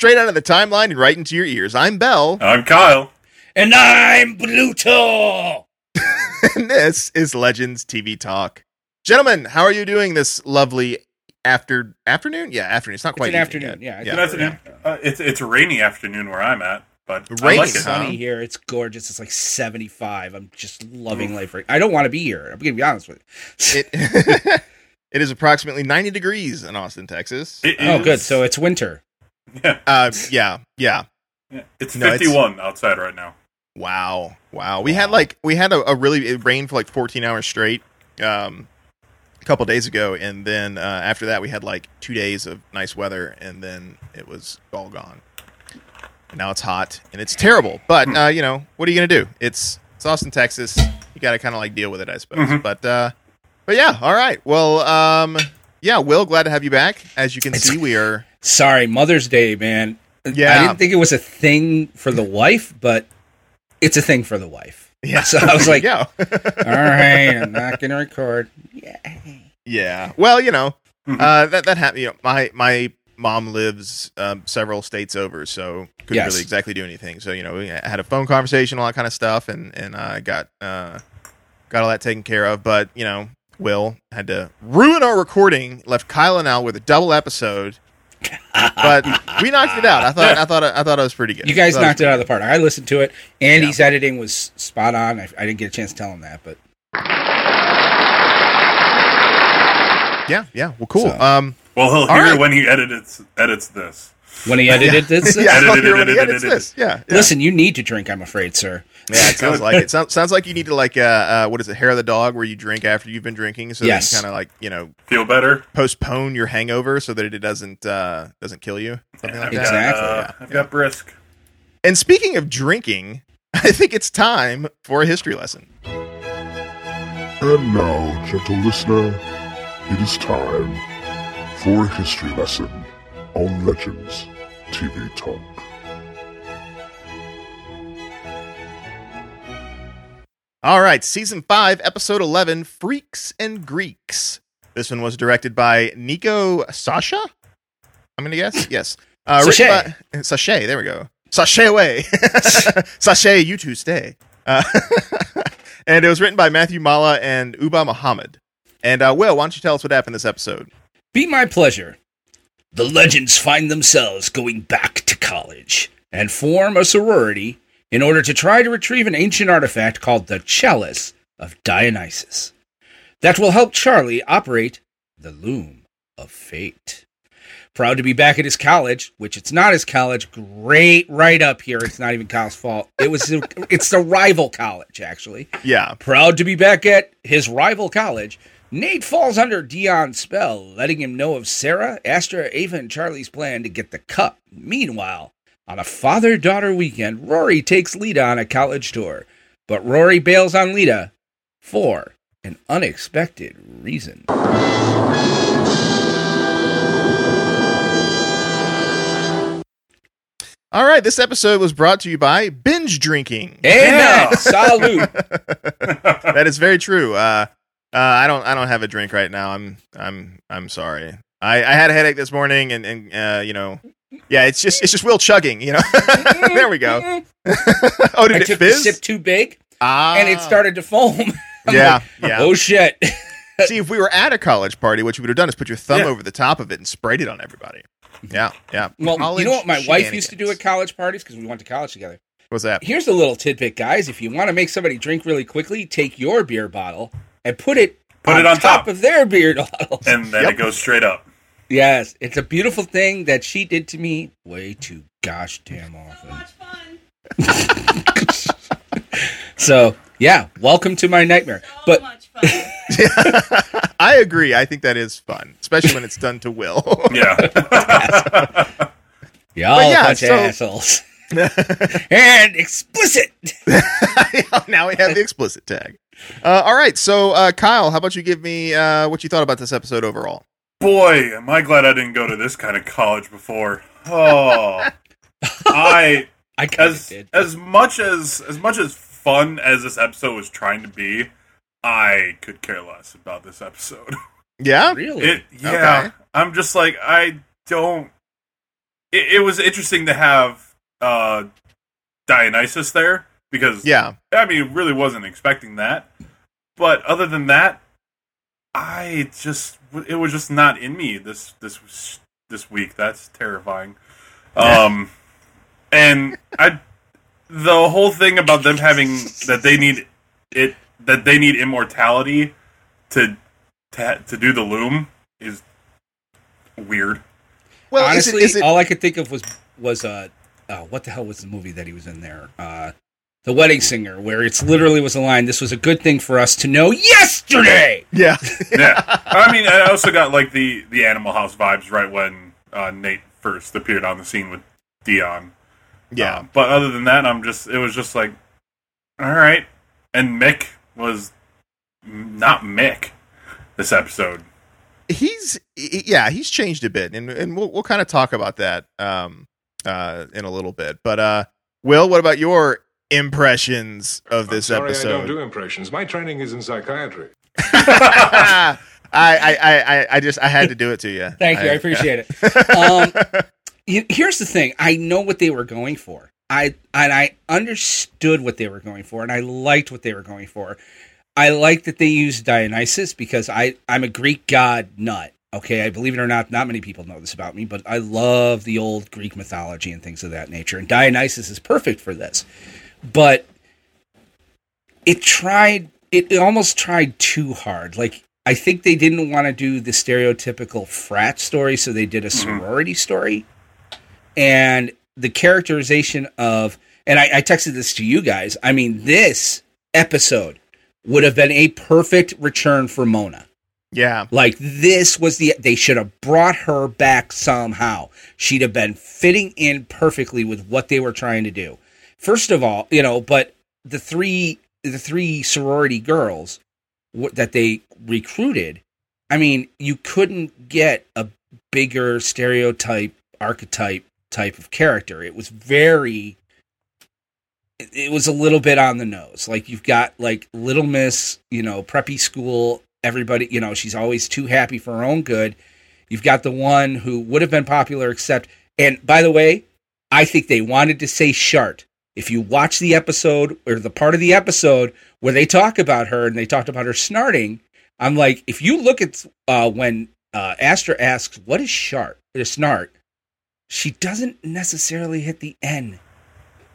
straight out of the timeline and right into your ears. I'm Bell, I'm Kyle. And I'm Bluto. and this is Legends TV Talk. Gentlemen, how are you doing this lovely after afternoon? Yeah, afternoon. It's not It's quite an afternoon. yet. Yeah, Yeah. Good afternoon. Uh, it's it's a rainy afternoon where I'm at, but I Rainy, like It's it. huh? sunny here. It's gorgeous. It's like 75. I'm just loving life. Right. I don't want to be here. I'm gonna be honest with you. It, it is approximately 90 degrees in Austin, Texas. It oh, is- good. So it's winter. Yeah, Uh, yeah, yeah. yeah. it's No, it's- 51 outside right now. Wow, wow. We had like we had a, a really it rained for like 14 hours straight um, a couple days ago, and then uh, after that we had like two days of nice weather, and then it was all gone. And now it's hot and it's terrible. But uh, you know what are you gonna do? It's it's Austin, Texas. You got to kind of like deal with it, I suppose. Mhm. But uh, but yeah, all right. Well, um, yeah, Will, glad to have you back. As you can It's- see, we are Sorry, Mother's Day, man. Yeah. I didn't think it was a thing for the wife, but it's a thing for the wife. yeah. So I was like, yeah. All right, I'm not gonna record. Yeah. Yeah. Well, you know, Mhm. uh, that that happened. You know, my my mom lives um, several states over, so couldn't Yes. really exactly do anything. So you know, we had a phone conversation, all that kind of stuff, and and I got uh, got all that taken care of. But you know, Will had to ruin our recording, left Kyle and Al with a double episode. But we knocked it out. I thought I thought I thought it was pretty good. You guys Thought it knocked it out of the park. I listened to it. Andy's editing was spot on. I, I didn't get a chance to tell him that, but Yeah, yeah. Well, cool. So- Um, Well, he'll hear right. when he edits edits this. when he edited this, yeah, I'll Edited hear when he edited edits this. Yeah, yeah. listen, you need to drink. I'm afraid, sir. Yeah, it sounds like it. Sounds, sounds like you need to like uh, uh what is it, hair of the dog, where you drink after you've been drinking, so Yes. that you kind of like you know Feel better? postpone your hangover so that it doesn't uh doesn't kill you, something like I've that. Exactly. Got, uh, Yeah. I've got brisk. And speaking of drinking, I think it's time for a history lesson. And now, gentle listener, it is time for a history lesson on Legends TV Talk. All right, season five, episode eleven, Freaks and Greeks. This one was directed by Nico Sasha. I'm gonna guess yes. Uh, Sachet. by- Sachet. There we go. Sachet away. Sachet, you two stay. Uh, and it was written by Matthew Maala and Ubah Mohamed. And uh, Will, why don't you tell us what happened this episode? Be my pleasure. The legends find themselves going back to college and form a sorority in order to try to retrieve an ancient artifact called the Chalice of Dionysus that will help Charlie operate the Loom of Fate. Proud to be back at his college, which it's not his college. Great right up here. It's not even Kyle's fault. It was it's the rival college actually. Yeah. Proud to be back at his rival college, Nate falls under Dion's spell, letting him know of Sarah, Astra, Ava, and Charlie's plan to get the cup. Meanwhile, on a father daughter weekend, Rory takes Lita on a college tour, but Rory bails on Lita for an unexpected reason. All right, this episode was brought to you by binge drinking. Amen. Salute. that is very true. Uh, uh, I don't. I don't have a drink right now. I'm. I'm. I'm sorry. I, I had a headache this morning, and and uh, you know, yeah, it's just it's just Will chugging. You know, there we go. oh, did I it took fizz? the sip too big, ah, and it started to foam. Yeah, like, yeah. Oh shit. See, if we were at a college party, what you would have done is put your thumb Yeah. over the top of it and sprayed it on everybody. Yeah, yeah. Well, College you know what my wife used to do at college parties because we went to college together. What's that? Here's a little tidbit, guys. If you want to make somebody drink really quickly, take your beer bottle and put it Put on it on top top. of their beer bottle. and then Yep. it goes straight up. Yes, it's a beautiful thing that she did to me way too gosh damn often. So yeah, welcome to my nightmare. But much fun. I agree. I think that is fun, especially when it's done to Will. Yeah. y'all yeah, a bunch so- of assholes. and explicit. now we have the explicit tag. Uh, all right, so uh, Kyle, how about you give me uh, what you thought about this episode overall? Boy, am I glad I didn't go to this kind of college before. Oh, I I kind as did. as much as as much as fun as this episode was trying to be, I could care less about this episode. Yeah, Really? It yeah, Okay. I'm just like I don't it, it was interesting to have uh, Dionysus there because Yeah, I mean, really wasn't expecting that. But other than that, I just it was just not in me this this this week. That's terrifying. Um, and I the whole thing about them having that they need it that they need immortality to to to do the loom is weird. well, is Honestly, it, is it, all I could think of was was uh, oh, what the hell was the movie that he was in there? Uh, the Wedding Singer, where it's literally was a line. This was a good thing for us to know yesterday. yeah, Yeah, I mean, I also got like the the Animal House vibes right when uh, Nate first appeared on the scene with Dion. yeah. Uh, but other than that, I'm just it was just like, all right. And Mick was not Mick this episode. he's yeah he's changed a bit and and we'll we'll kind of talk about that um uh in a little bit but uh will what about your impressions of I'm this sorry I don't do impressions. My training is in psychiatry. I, I i i just i had to do it to you Thank you, I appreciate it. Um, y- here's the thing: I know what they were going for. I and I understood what they were going for, and I liked what they were going for. I like that they used Dionysus because I I'm a Greek god nut. Okay, I believe it or not, not many people know this about me, but I love the old Greek mythology and things of that nature. And Dionysus is perfect for this. But it tried it, it almost tried too hard. Like I think they didn't want to do the stereotypical frat story, so they did a mm-hmm. sorority story. And the characterization of and I, I texted this to you guys. I mean, this episode would have been a perfect return for Mona. yeah Like this was the they should have brought her back somehow. She'd have been fitting in perfectly with what they were trying to do. First of all, you know, but the three the three sorority girls w- that they recruited, I mean, you couldn't get a bigger stereotype archetype type of character. It was very it- was a little bit on the nose. Like you've got like Little Miss, you know, preppy school, everybody, you know, she's always too happy for her own good. You've got the one who would have been popular except and by the way, I think they wanted to say shart. If you watch the episode or the part of the episode where they talk about her and they talked about her snarting, I'm like, if you look at uh, when uh, Astra asks, "What is shart?" or snart, she doesn't necessarily hit the N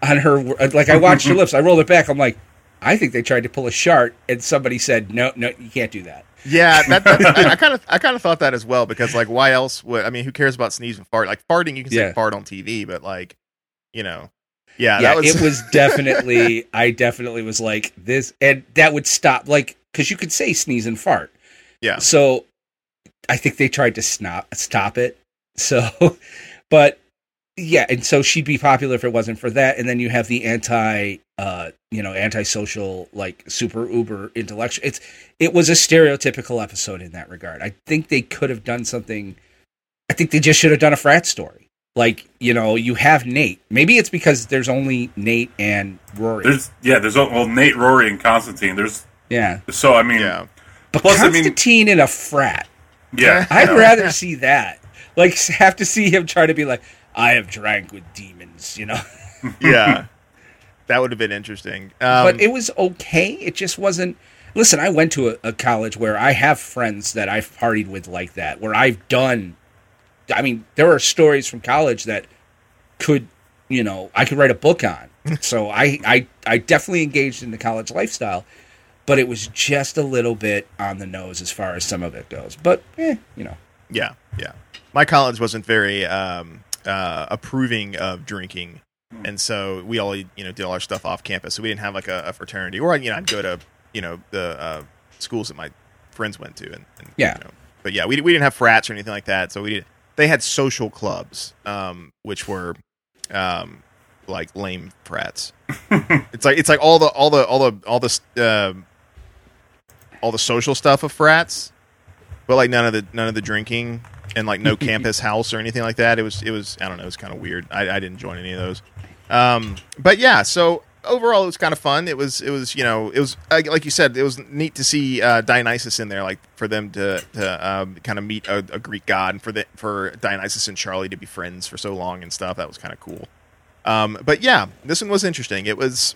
on her. Like I watched her lips, I rolled it back. I'm like, I think they tried to pull a shart, and somebody said, "No, no, you can't do that." yeah that, that i kind of i kind of thought that as well because like why else would i mean who cares about sneeze and fart like farting you can say Yeah. fart on tv but like you know yeah, yeah, that was it was definitely. I definitely was like this, and that would stop. Like, because you could say sneeze and fart. yeah So, I think they tried to stop stop it. So, but yeah, and so she'd be popular if it wasn't for that. And then you have the anti, uh, you know, antisocial, like super uber intellectual. It's it was a stereotypical episode in that regard. I think they could have done something. I think they just should have done a frat story. Like you know, you have Nate. Maybe it's because there's only Nate and Rory. There's yeah, there's well Nate, Rory, and Constantine. There's yeah, so I mean yeah but Plus, I mean- Constantine in a frat. yeah. I'd no. rather see that. Like have to see him try to be like, I have drank with demons, you know. yeah that would have been interesting um, but it was okay. It just wasn't. Listen, I went to a, a college where I have friends that I've partied with like that, where I've done. I mean, there are stories from college that could, you know, I could write a book on. so I, I, I definitely engaged in the college lifestyle, but it was just a little bit on the nose as far as some of it goes. But, eh, you know. Yeah, yeah. My college wasn't very um, uh, approving of drinking, and so we all you know did all our stuff off campus. So we didn't have like a, a fraternity, or you know I'd go to you know the uh, schools that my friends went to, and, and Yeah. You know, but yeah, we we didn't have frats or anything like that. So we did. They had social clubs, um, which were um, like lame frats. it's like it's like all the all the all the all the uh, all the social stuff of frats, but like none of the none of the drinking and like no campus house or anything like that. It was it was I don't know. It was kind of weird. I, I didn't join any of those. Um, but yeah, so overall it was kind of fun. It was it was you know it was like you said it was neat to see uh, Dionysus in there, like for them to to um, kind of meet a, a Greek god and for the for Dionysus and Charlie to be friends for so long and stuff. That was kind of cool. Um, but yeah, this one was interesting. It was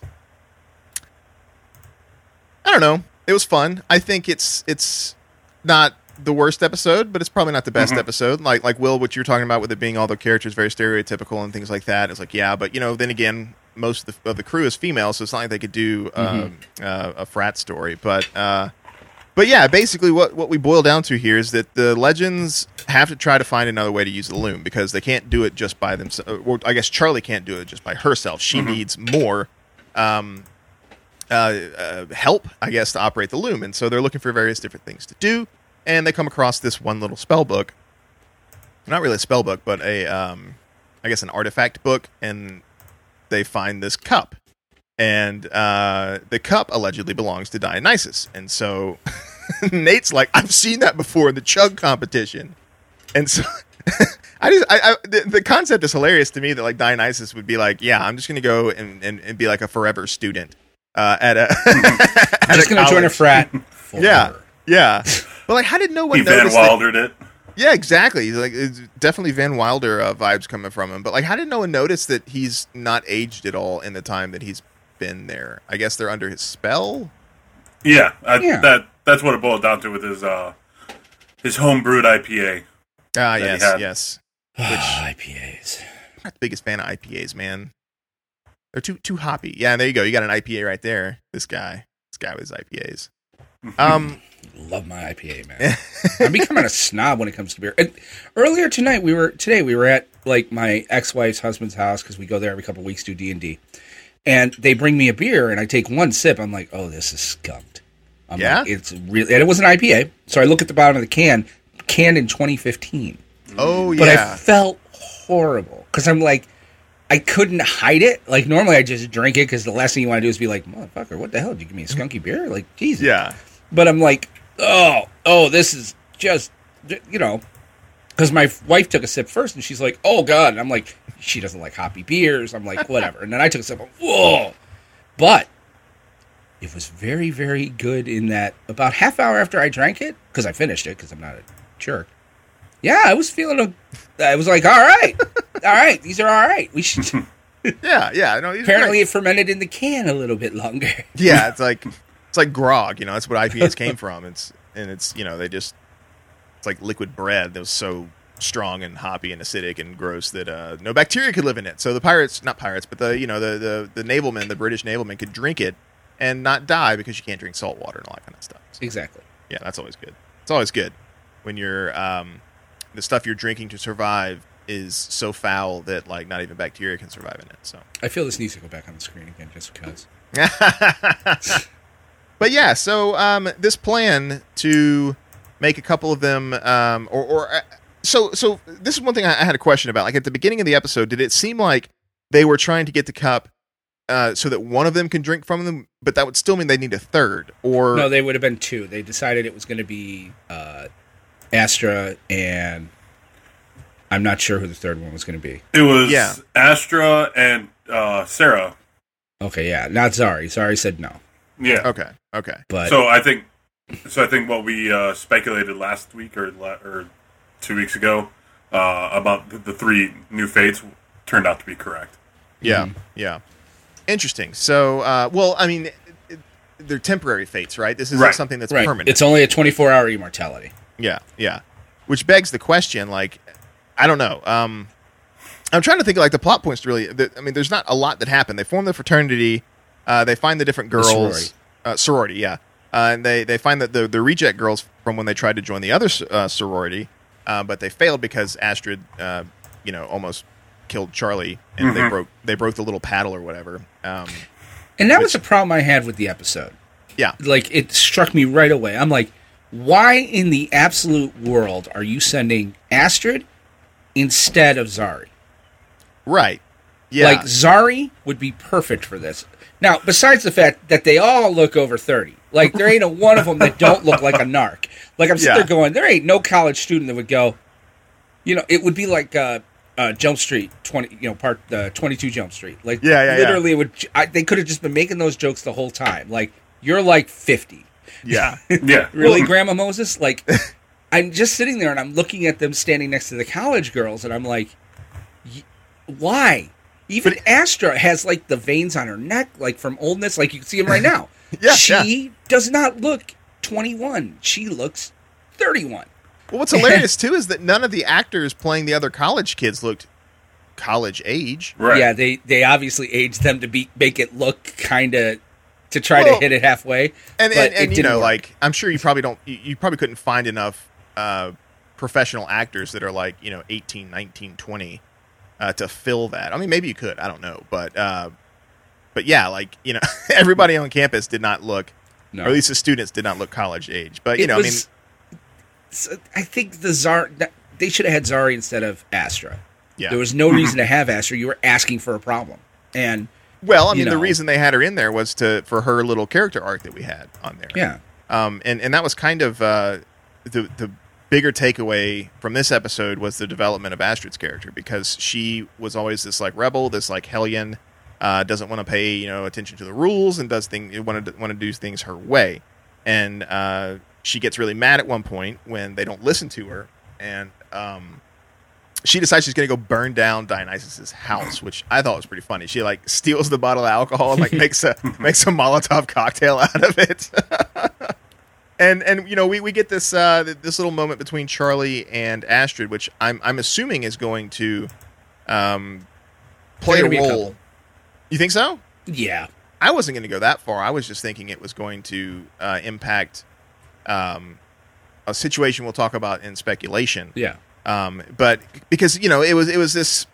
I don't know. It was fun. I think it's it's not the worst episode, but it's probably not the best Mhm. episode. Like like Will, what you're talking about with it being all the characters very stereotypical and things like that. It's like yeah, but you know, then again, most of the, of the crew is female, so it's not like they could do um, uh, a frat story. But uh, but yeah, basically what what we boil down to here is that the legends have to try to find another way to use the loom because they can't do it just by themselves. Or I guess Charlie can't do it just by herself. She needs more. Um, uh, uh, help, I guess, to operate the loom. And so they're looking for various different things to do. And they come across this one little spell book. Not really a spell book, but a, um, I guess, an artifact book. And they find this cup. And uh, the cup allegedly belongs to Dionysus. And so Nate's like, I've seen that before in the chug competition. And so. I just, I, I the, the concept is hilarious to me that like Dionysus would be like, yeah, I'm just gonna go and, and, and be like a forever student uh, at a. I'm just going to join a frat. Yeah, forever. yeah. But like, how did no one He Van notice? that- Wildered it. Yeah, exactly. Like, it's definitely Van Wilder uh, vibes coming from him. But like, how did no one notice that he's not aged at all in the time that he's been there? I guess they're under his spell. Yeah, I, Yeah. that that's what it boiled down to with his uh his home brewed IPA. Ah, he yes, had. yes. IPAs. I'm not the biggest fan of IPAs, man. They're too too hoppy. Yeah, there you go. You got an IPA right there. This guy, this guy with his IPAs. Um, Love my IPA, man. I'm becoming a snob when it comes to beer. And earlier tonight, we were today we were at like my ex-wife's husband's house because we go there every couple weeks do D and D, and they bring me a beer and I take one sip. I'm like, oh, this is skunked. I'm Yeah? like, it's really and it was an IPA. So I look at the bottom of the can, canned in 2015. oh yeah, But I felt horrible because I'm like, I couldn't hide it. Like normally I just drink it because the last thing you want to do is be like, motherfucker, what the hell? Did you give me a skunky beer? Like Jesus. yeah, But I'm like, oh, oh, this is just, you know, because my wife took a sip first and she's like, oh god, and I'm like, she doesn't like hoppy beers. I'm like, whatever. And then I took a sip. I'm, Whoa, but it was very, very good in that about half hour after I drank it because I finished it because I'm not a jerk. Yeah, I was feeling a. I was like, all right, all right, these are all right. We should. yeah, yeah. No, Apparently, great. it fermented in the can a little bit longer. yeah. It's like it's like grog. You know, that's what IPAs came from. It's and it's you know they just it's like liquid bread that was so strong and hoppy and acidic and gross that uh, no bacteria could live in it. So the pirates, not pirates, but the you know the the the navalmen, the British navalmen, could drink it and not die because you can't drink salt water and all that kind of stuff. So, exactly. yeah, that's always good. It's always good when you're um, the stuff you're drinking to survive is so foul that like not even bacteria can survive in it. So. I feel this needs to go back on the screen again just because. but yeah, so um, this plan to make a couple of them, um, or, or uh, so so this is one thing I, I had a question about. Like at the beginning of the episode, did it seem like they were trying to get the cup uh, so that one of them can drink from them, but that would still mean they need a third? Or No, they would have been two. They decided it was going to be uh, Astra and I'm not sure who the third one was going to be. It was Yeah. Astra and uh, Sarah. Okay, yeah, not Zari. Zari said no, Yeah. okay, okay, but So I think, so I think what we uh, speculated last week or la- or two weeks ago uh, about the, the three new fates turned out to be correct. yeah, Mm-hmm. yeah, interesting. So, uh, well, I mean. It, they're temporary fates, right? This isn't Right. something that's right, permanent. it's only a 24 hour immortality. Yeah, yeah. Which begs the question, like, I don't know. Um, I'm trying to think of, like the plot points. Really, the, I mean, there's not a lot that happened. They form the fraternity. Uh, they find the different girls. sorority. Uh, sorority, yeah. Uh, and they they find that the the reject girls from when they tried to join the other uh, sorority, uh, but they failed because Astrid, uh, you know, almost killed Charlie, and they Mhm. broke they broke the little paddle or whatever. Um, And that Which- was a problem I had with the episode. yeah, Like it struck me right away. I'm like, why in the absolute world are you sending Astrid instead of Zari? right. Yeah, Like Zari would be perfect for this. Now, besides the fact that they all look over thirty, like there ain't a one of them that don't look like a narc. Like I'm sitting Yeah. there going, there ain't no college student that would go. You know, it would be like uh, uh, Jump Street twenty, you know, part uh, twenty two Jump Street. Like, Yeah, yeah, yeah. literally, it would I, they could have just been making those jokes the whole time. Like, you're like fifty, Yeah. Yeah. really, Grandma Moses? Like, I'm just sitting there and I'm looking at them standing next to the college girls, and I'm like, y- why? Even Astra has like the veins on her neck, like from oldness. Like you can see them right now. Yeah, she does not look 21. She looks 31. Well, what's hilarious too is that none of the actors playing the other college kids looked college age. Right. Yeah, they they obviously aged them to be make it look kind of to try Well, to hit it halfway. And but and, it and you know, work. like I'm sure you probably don't, you, you probably couldn't find enough uh, professional actors that are like you know 18, 19, 20 uh, to fill that. I mean, maybe you could. I don't know, but uh, but yeah, like you know, everybody on campus did not look, no. or at least the students did not look college age. But you It know, was- so I think the Zar they should have had Zari instead of Astra. Yeah. There was no reason to have Astra. You were asking for a problem, and well, I you mean, the reason they had her in there was to for her little character arc that we had on there. yeah, Um, and and that was kind of uh, the the bigger takeaway from this episode was the development of Astrid's character because she was always this like rebel, this like hellion, uh, doesn't want to pay you know attention to the rules and does things want to want to do things her way, and uh, she gets really mad at one point when they don't listen to her, and um, she decides she's going to go burn down Dionysus's house, which I thought was pretty funny. She like steals the bottle of alcohol and like makes a makes a Molotov cocktail out of it. and and you know we, we get this uh, this little moment between Charlie and Astrid, which I'm I'm assuming is going to um, play a gonna a role. you think so? yeah. I wasn't going to go that far. I was just thinking it was going to uh, impact um, a situation we'll talk about in speculation. Yeah. Um, but because you know it was it was this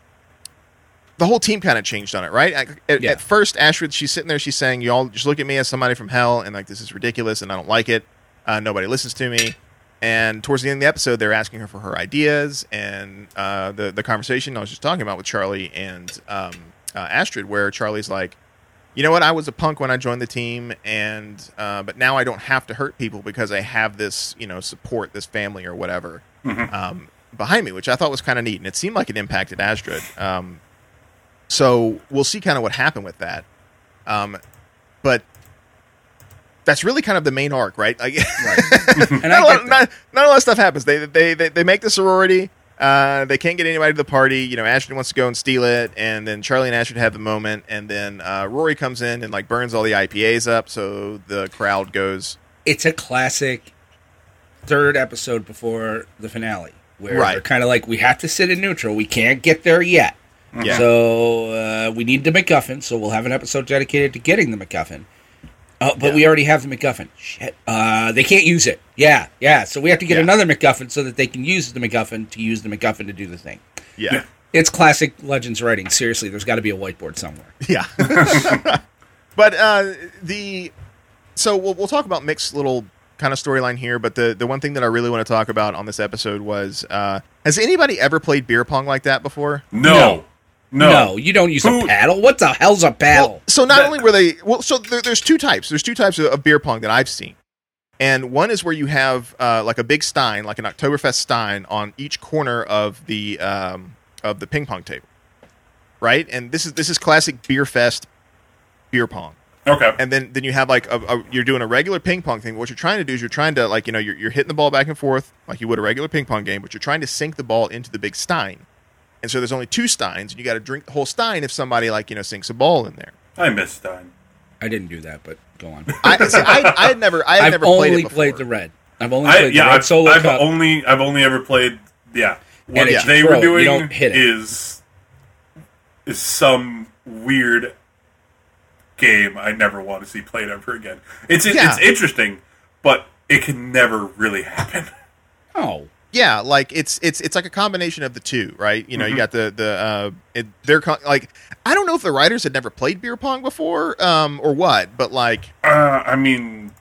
the whole team kind of changed on it, right? At, at- Yeah. at first, Astrid, she's sitting there, she's saying, "Y'all just look at me as somebody from hell, and like this is ridiculous, and I don't like it. Uh, nobody listens to me." And towards the end of the episode, they're asking her for her ideas, and uh, the the conversation I was just talking about with Charlie and um, uh, Astrid, where Charlie's like, "You know what? I was a punk when I joined the team, and uh, but now I don't have to hurt people because I have this, you know, support, this family or whatever." um, behind me, which I thought was kind of neat, and it seemed like it impacted Astrid. Um, so we'll see kind of what happened with that. Um, but that's really kind of the main arc, right? Like, And not, I a lot, not, not a lot of stuff happens. They they they, they make the sorority. Uh, they can't get anybody to the party. You know, Astrid wants to go and steal it, and then Charlie and Ashton have the moment, and then uh, Rory comes in and like burns all the IPAs up, so the crowd goes. it's a classic third episode before the finale where Right. they're kind of like we have to sit in neutral we can't get there yet Yeah. so uh, we need the macguffin so we'll have an episode dedicated to getting the macguffin uh, but we already have the macguffin shit uh, they can't use it yeah yeah so we have to get Yeah. another macguffin so that they can use the macguffin to use the macguffin to do the thing Yeah. it's classic legends writing seriously there's got to be a whiteboard somewhere Yeah. but uh, the so we'll we'll talk about Mick's little kind of storyline here. But the the one thing that I really want to talk about on this episode was uh, has anybody ever played beer pong like that before? No. No. No, you don't use Who- a paddle what the hell's a paddle Well, so not That- only were they well, so there, there's two types. There's two types of, of beer pong that I've seen, and one is where you have uh, like a big stein, like an Oktoberfest stein, on each corner of the um, of the ping pong table, right? And this is this is classic beer fest beer pong. Okay. and then then you have like a, a you're doing a regular ping pong thing. What you're trying to do is you're trying to like you know you're, you're hitting the ball back and forth like you would a regular ping pong game, but you're trying to sink the ball into the big stein. And so there's only two steins, and you got to drink the whole stein if somebody like you know sinks a ball in there. I missed Stein. i didn't do that but go on I see, I, I had never I had i've never only played it before. played the red i've only I, played yeah, the red I've, solo I've cup only I've only ever played yeah. What it's they pro, were doing don't hit it. is is some weird game I never want to see played ever again. It's Yeah. it's interesting, but it can never really happen. oh Yeah, like it's it's it's like a combination of the two, right? You know, Mm-hmm. you got the the uh, it, they're co- like I don't know if the writers had never played beer pong before, um, or what, but like Uh, I mean,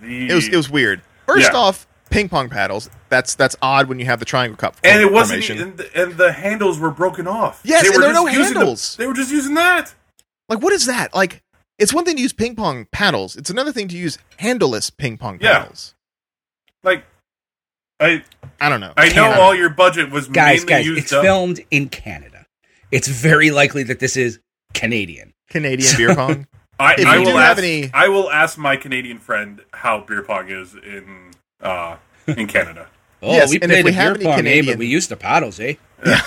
the it was it was weird. First Yeah. off, ping pong paddles. That's that's odd when you have the triangle cup and it wasn't, and the, and the handles were broken off. Yes, They and were there just no using the- handles. they were just using that. Like, what is that? Like, it's one thing to use ping pong paddles. It's another thing to use handleless ping pong Yeah. paddles. Like, I I don't know. I know all your budget was Guys, mainly guys, used it's up. filmed in Canada. It's very likely that this is Canadian. Canadian beer pong. I, If I you will ask, have any- I will ask my Canadian friend how beer pong is in uh, in Canada. Oh, Yes, we and if played we a have beer any pong game, but Canadian- we used the paddles, eh? Yeah.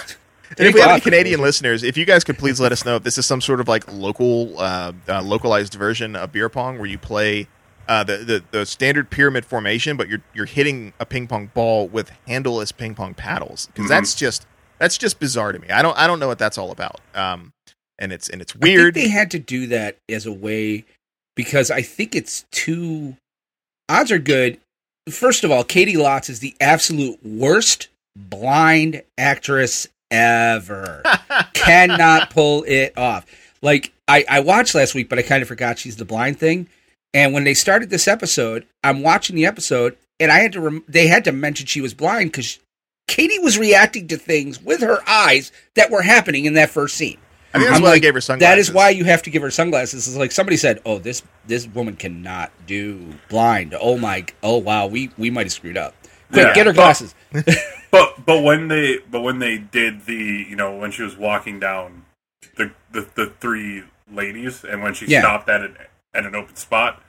And if we have any Canadian listeners, if you guys could please let us know if this is some sort of like local, uh, uh, localized version of beer pong where you play uh, the, the the standard pyramid formation, but you're you're hitting a ping pong ball with handleless ping pong paddles because Mhm. that's just that's just bizarre to me. I don't I don't know what that's all about. Um, and it's and it's I weird. think they had to do that as a way because I think it's too. Odds are good. First of all, Katie Lotz is the absolute worst blind actress ever. Cannot pull it off. Like I, I watched last week, but I kind of forgot she's the blind thing. And when they started this episode, I'm watching the episode, and I had to. Rem- they had to mention she was blind because Katie was reacting to things with her eyes that were happening in that first scene. I think that's I'm why like, they gave her sunglasses. That is why you have to give her sunglasses. It's like somebody said, "Oh, this this woman cannot do blind." Oh my! Oh wow, we we might have screwed up. Quick, Yeah. get her But- glasses. But but when they but when they did the you know when she was walking down the the, the three ladies and when she Yeah. stopped at an at an open spot,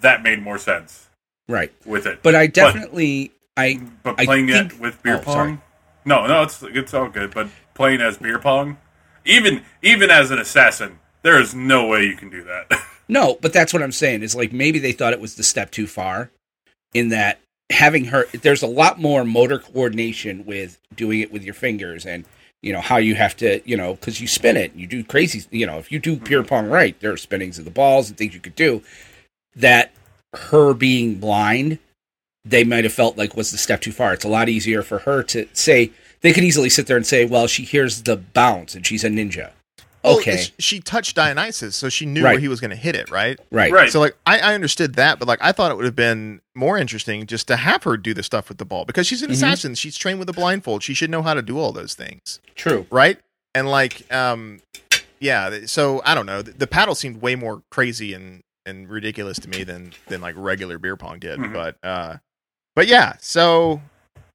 that made more sense right, with it. but I definitely I But I playing think- it with beer oh, pong, sorry. no, no, it's it's all good. But playing as beer pong, even even as an assassin, there is no way you can do that. no, but that's what I'm saying. Is like maybe they thought it was the step too far, in that having her there's a lot more motor coordination with doing it with your fingers and you know how you have to you know because you spin it you do crazy you know if you do beer pong right there are spinnings of the balls and things you could do that her being blind they might have felt like was the step too far. It's a lot easier for her to say they could easily sit there and say well she hears the bounce and she's a ninja okay it's- She touched Dionysus, so she knew Right. where he was going to hit it, right? right right. So like I, I understood that, but like I thought it would have been more interesting just to have her do the stuff with the ball because she's an Mhm. assassin. She's trained with a blindfold. She should know how to do all those things, true right? And like, um, yeah. So I don't know. The, the paddle seemed way more crazy and and ridiculous to me than than like regular beer pong did. Mhm. But uh, but yeah. So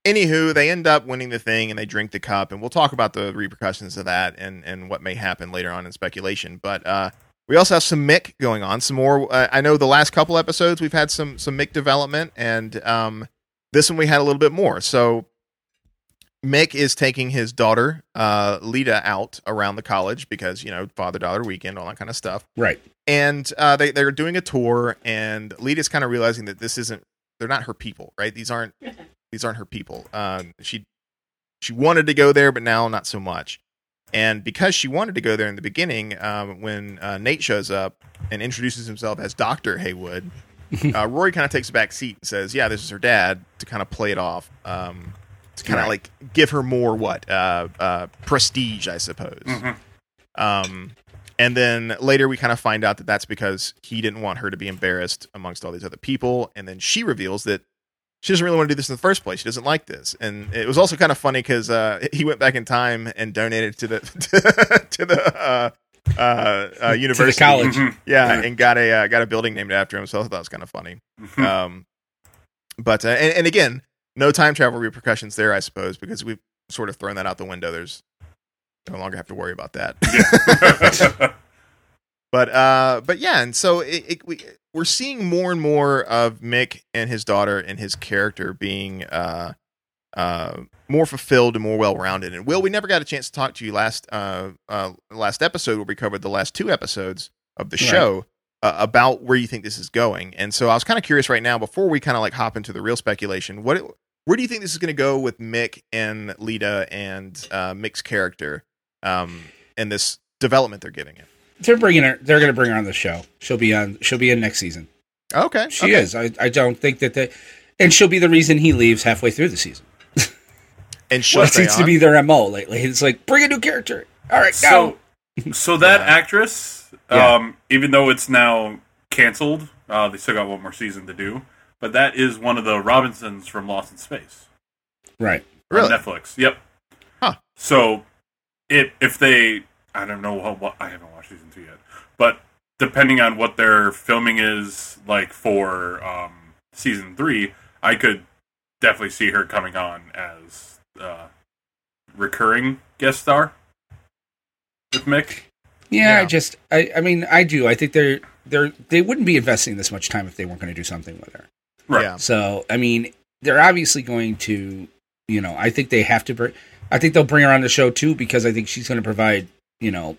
anywho, they end up winning the thing and they drink the cup, and we'll talk about the repercussions of that and and what may happen later on in speculation. But uh, we also have some Mick going on, some more. Uh, I know the last couple episodes we've had some some Mick development, and um, this one we had a little bit more. So Mick is taking his daughter uh, Lita out around the college because you know father daughter weekend, all that kind of stuff right and uh, they they're doing a tour, and Lita's kind of realizing that this isn't they're not her people, right? These aren't these aren't her people. Um, she she wanted to go there, but now not so much. And because she wanted to go there in the beginning, um, when uh, Nate shows up and introduces himself as Doctor Heywood, uh, Rory kind of takes a back seat and says, "Yeah, this is her dad," to kind of play it off, um, to kind of Right. like give her more what uh, uh, prestige, I suppose. Mhm. Um, and then later we kind of find out that that's because he didn't want her to be embarrassed amongst all these other people. And then she reveals that she doesn't really want to do this in the first place. She doesn't like this. And it was also kind of funny because uh, he went back in time and donated to the to, the uh, uh, uh, university, college. Mhm. Yeah, Yeah. and got a uh, got a building named after him. So I thought that was kind of funny. Mhm. Um, but uh, and, and again, no time travel repercussions there, I suppose, because we've sort of thrown that out the window. There's no longer have to worry about that. But uh, but yeah, and so it, it, we we're seeing more and more of Mick and his daughter and his character being uh, uh, more fulfilled and more well rounded. And Will, we never got a chance to talk to you last uh, uh, last episode where we covered the last two episodes of the Right. show uh, about where you think this is going. And so I was kind of curious right now before we kind of like hop into the real speculation. What it, where do you think this is going to go with Mick and Lita and uh, Mick's character um, and this development they're giving it? They're bringing her they're going to bring her on the show she'll be on she'll be in next season Okay, she okay. is I, I don't think that they and she'll be the reason he leaves halfway through the season and she'll What stay seems to be their mo lately it's like bring a new character all right so go so that Yeah. actress, Yeah. um, even though it's now canceled, uh, they still got one more season to do. But that is one of the Robinsons from Lost in Space. right Really? on Netflix. Yep. Huh. So, it if they, I don't know how what I haven't watched season two yet, but depending on what their filming is like for um, season three, I could definitely see her coming on as uh, recurring guest star with Mick. Yeah, I just, I, I mean, I do. I think they're, they're, they wouldn't be investing this much time if they weren't going to do something with her. Right. Yeah. So, I mean, they're obviously going to, you know, I think they have to bring, I think they'll bring her on the show too because I think she's going to provide, you know,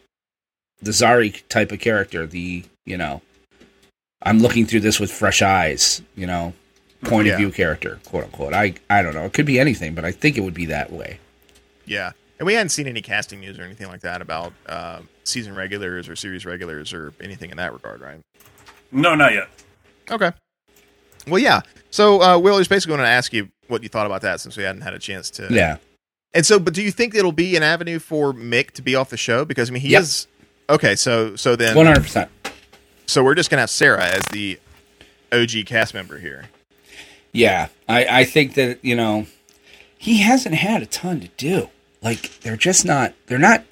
the Zari type of character, the, you know, I'm looking through this with fresh eyes, you know, point Yeah. of view character, quote unquote. I, I don't know. It could be anything, but I think it would be that way. Yeah. And we hadn't seen any casting news or anything like that about uh, season regulars or series regulars or anything in that regard, right? No, not yet. Okay. Well, yeah. So, uh, Will, I was basically going to ask you what you thought about that since we hadn't had a chance to. Yeah. And so, but do you think it'll be an avenue for Mick to be off the show? Because I mean, he Yep. is. Okay, so so then, 100%. so we're just gonna have Sarah as the OG cast member here. Yeah, I, I think that you know he hasn't had a ton to do. Like they're just not they're not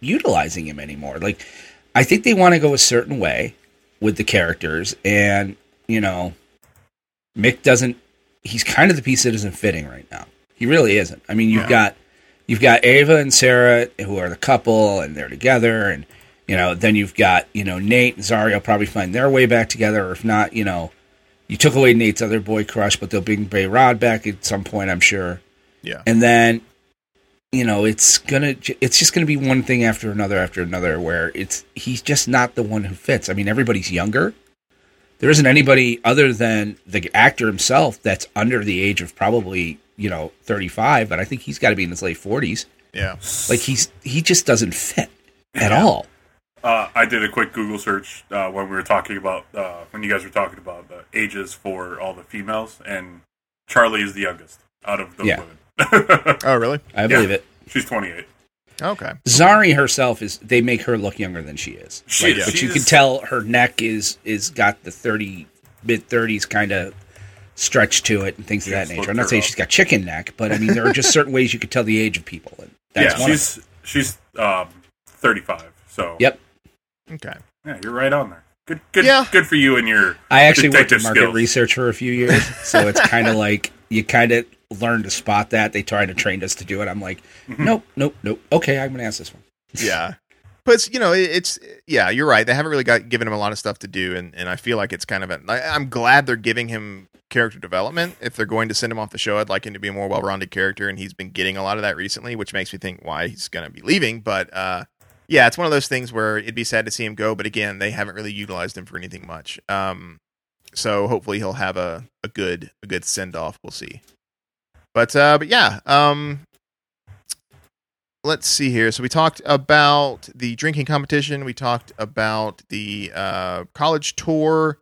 utilizing him anymore. Like I think they want to go a certain way with the characters, and you know Mick doesn't. He's kind of the piece that isn't fitting right now. He really isn't. I mean, you've Yeah. got you've got Ava and Sarah who are the couple, and they're together, and you know then you've got you know Nate and Zari will probably find their way back together, or if not, you know you took away Nate's other boy crush, but they'll bring Behrad back at some point, I'm sure. Yeah. And then, you know, it's gonna, it's just gonna be one thing after another after another, where it's he's just not the one who fits. I mean, everybody's younger. There isn't anybody other than the actor himself that's under the age of probably you know 35, but I think he's got to be in his late 40s. Yeah. Like he's he just doesn't fit at all. Uh, I did a quick Google search uh, when we were talking about uh, when you guys were talking about the ages for all the females, and Charlie is the youngest out of those Yeah. women. Oh, really? I believe it. She's 28. Okay. Zari herself is they make her look younger than she is. She Like, is. But you She's- can tell her neck is is got the thirty mid thirties kind of stretch to it and things of that nature. I'm not saying up. she's got chicken neck, but I mean there are just certain ways you could tell the age of people. And that's yeah, she's she's um, 35. So Yep. Okay. yeah, you're right on there. Good, good, Yeah. good for you and your. I actually worked in market skills. research for a few years, so it's kind of like you kind of learn to spot that. They tried to train us to do it. I'm like, Mm-hmm. nope, nope, nope. Okay, I'm gonna ask this one. Yeah. But it's, you know, it's yeah, you're right. They haven't really got given him a lot of stuff to do, and, and I feel like it's kind of a. I, I'm glad they're giving him character development. If they're going to send him off the show, I'd like him to be a more well-rounded character, and he's been getting a lot of that recently, which makes me think why he's going to be leaving. But uh, yeah, it's one of those things where it'd be sad to see him go, but again, they haven't really utilized him for anything much. Um, so hopefully he'll have a, a good a good send off. We'll see. But uh, but yeah, um, let's see here. So we talked about the drinking competition. We talked about the uh, college tour.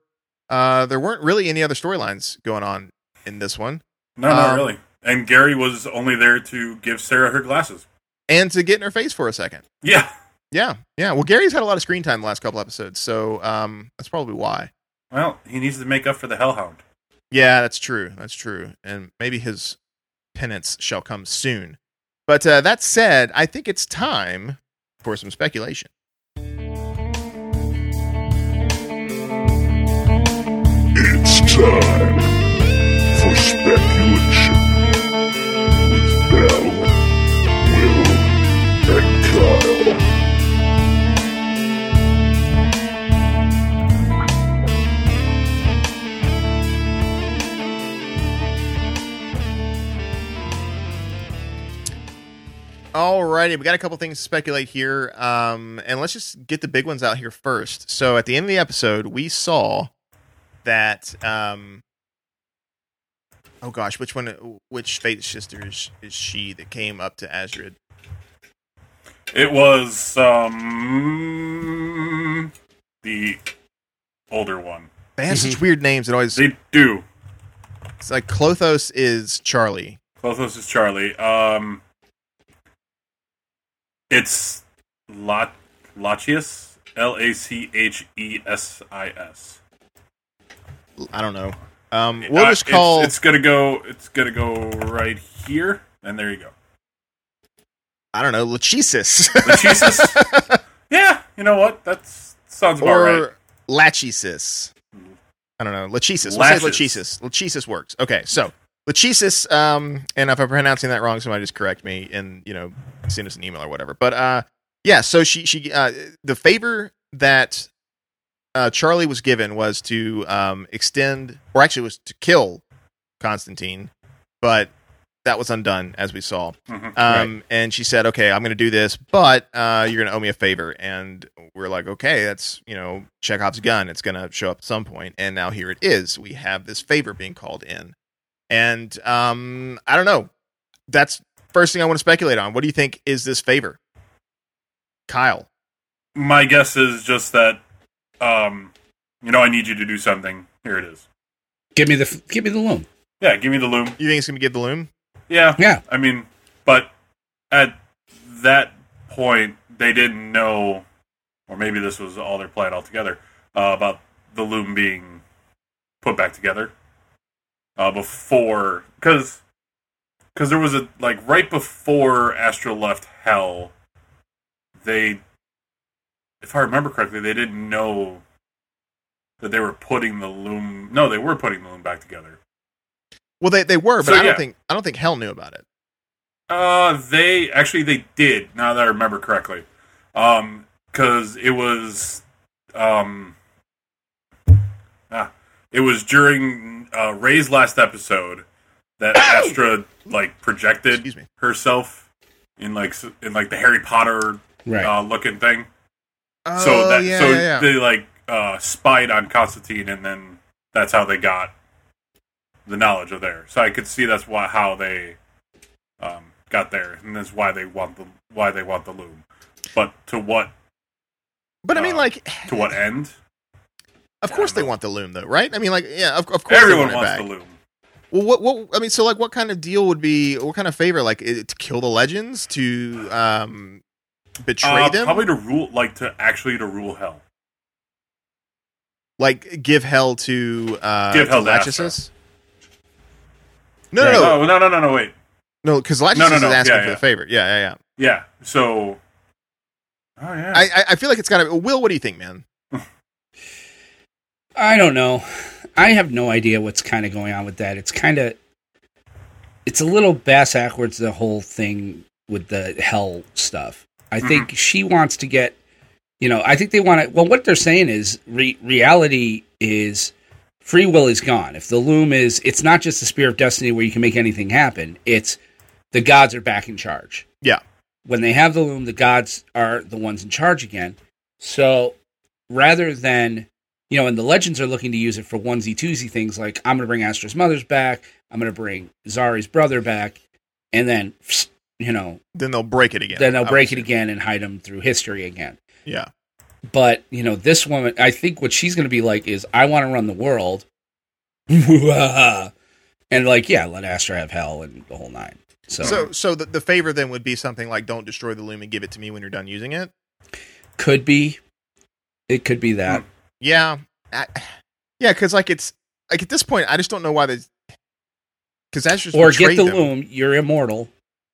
Uh, there weren't really any other storylines going on in this one, No, not Um, really. And Gary was only there to give Sarah her glasses. and to get in her face for a second. Yeah. Yeah, yeah. Well, Gary's had a lot of screen time the last couple episodes, so um, that's probably why. Well, he needs to make up for the Hellhound. Yeah, that's true. That's true. And maybe his penance shall come soon. But uh, that said, I think it's time for some speculation. Time for speculation with Bell, Will, and Kyle. Alrighty, we got a couple things to speculate here, um, and let's just get the big ones out here first. So, at the end of the episode, we saw that. Um, oh gosh, which one? Which Fate sister is, is she that came up to Azrid? It was um the older one. They have such weird names. It always They do. it's like Clothos is Charlie. Clothos is Charlie. Um, it's Lat Lachius. L A C H E S I S. I don't know. Um, we'll Uh, just it's- call. It's, gonna go. It's gonna go right here, and there you go. I don't know. Lachesis. Lachesis? Yeah, you know what? That sounds about or right. Lachesis. I don't know. Lachesis. We'll say Lachesis. Lachesis works. Okay, so Lachesis, um, and if I'm pronouncing that wrong, somebody just correct me and you know send us an email or whatever. But uh, yeah, so she she uh, the favor that uh, Charlie was given was to um, extend, or actually was to kill Constantine, but that was undone as we saw. Mhm. Um, And she said, "Okay, I'm going to do this, but uh, you're going to owe me a favor." And we're like, "Okay, that's you know Chekhov's gun. It's going to show up at some point." And now here it is. We have this favor being called in, and um, I don't know. That's first thing I want to speculate on. What do you think is this favor, Kyle? My guess is just that, um, you know, I need you to do something. Here it is. Give me the give me the loom. Yeah, give me the loom. You think it's going to get the loom? Yeah, Yeah. I mean, but at that point, they didn't know, or maybe this was all their plan altogether, uh, about the loom being put back together uh, before, because because there was a like right before Astro left Hell, they, if I remember correctly, they didn't know that they were putting the loom. No, they were putting the loom back together. Well, they they were, but So, I don't yeah. think I don't think Hell knew about it. Uh, they actually they did. Now that I remember correctly, um, because it was, um, ah, it was during uh, Ray's last episode that Astra like projected me. herself in like in like the Harry Potter Right. uh, looking thing. Oh, so that yeah, so yeah, yeah. they like uh, spied on Constantine, and then that's how they got the knowledge of there. So I could see that's why how they um, got there, and that's why they want the why they want the loom. But to what but I mean, uh, like, to what end? of course they know. want the loom, though, right? I mean, like, yeah, of, of course Everyone want it wants the loom. Well, what, what? I mean, so like, what kind of deal would be? What kind of favor? Like, i- to kill the legends? To um, betray Uh, them? Probably to rule, like to actually to rule hell. like, give hell to uh, Give hell to to Lachesis? No, Right. no, no, Oh no no no no wait no, because Lachesis No, no, no, is asking yeah, for yeah. the favor. Yeah, yeah, yeah. yeah. So oh yeah. I, I, I feel like it's got to. Will, what do you think, man? I don't know. I have no idea what's kind of going on with that. It's kind of, it's a little bass backwards the whole thing with the hell stuff. I mm-hmm. think she wants to get, you know, I think they want to. Well, what they're saying is re- reality is free will is gone. If the loom is, it's not just the spear of destiny where you can make anything happen. It's the gods are back in charge. Yeah. When they have the loom, the gods are the ones in charge again. So rather than you know, and the legends are looking to use it for onesie twosie things like I'm going to bring Astra's mother's back, I'm going to bring Zari's brother back, and then you know, Then they'll break it again. then they'll break it again and hide them through history again. Yeah. But you know, this woman, I think what she's going to be like is, I want to run the world, and like, yeah, let Astra have hell and the whole nine. So, So, so the, the favor then would be something like, don't destroy the loom and give it to me when you're done using it. could be, it could be that. Hmm. Yeah, I, yeah, because like it's like at this point, I just don't know why they. Because that's just or get the them. loom. You're immortal.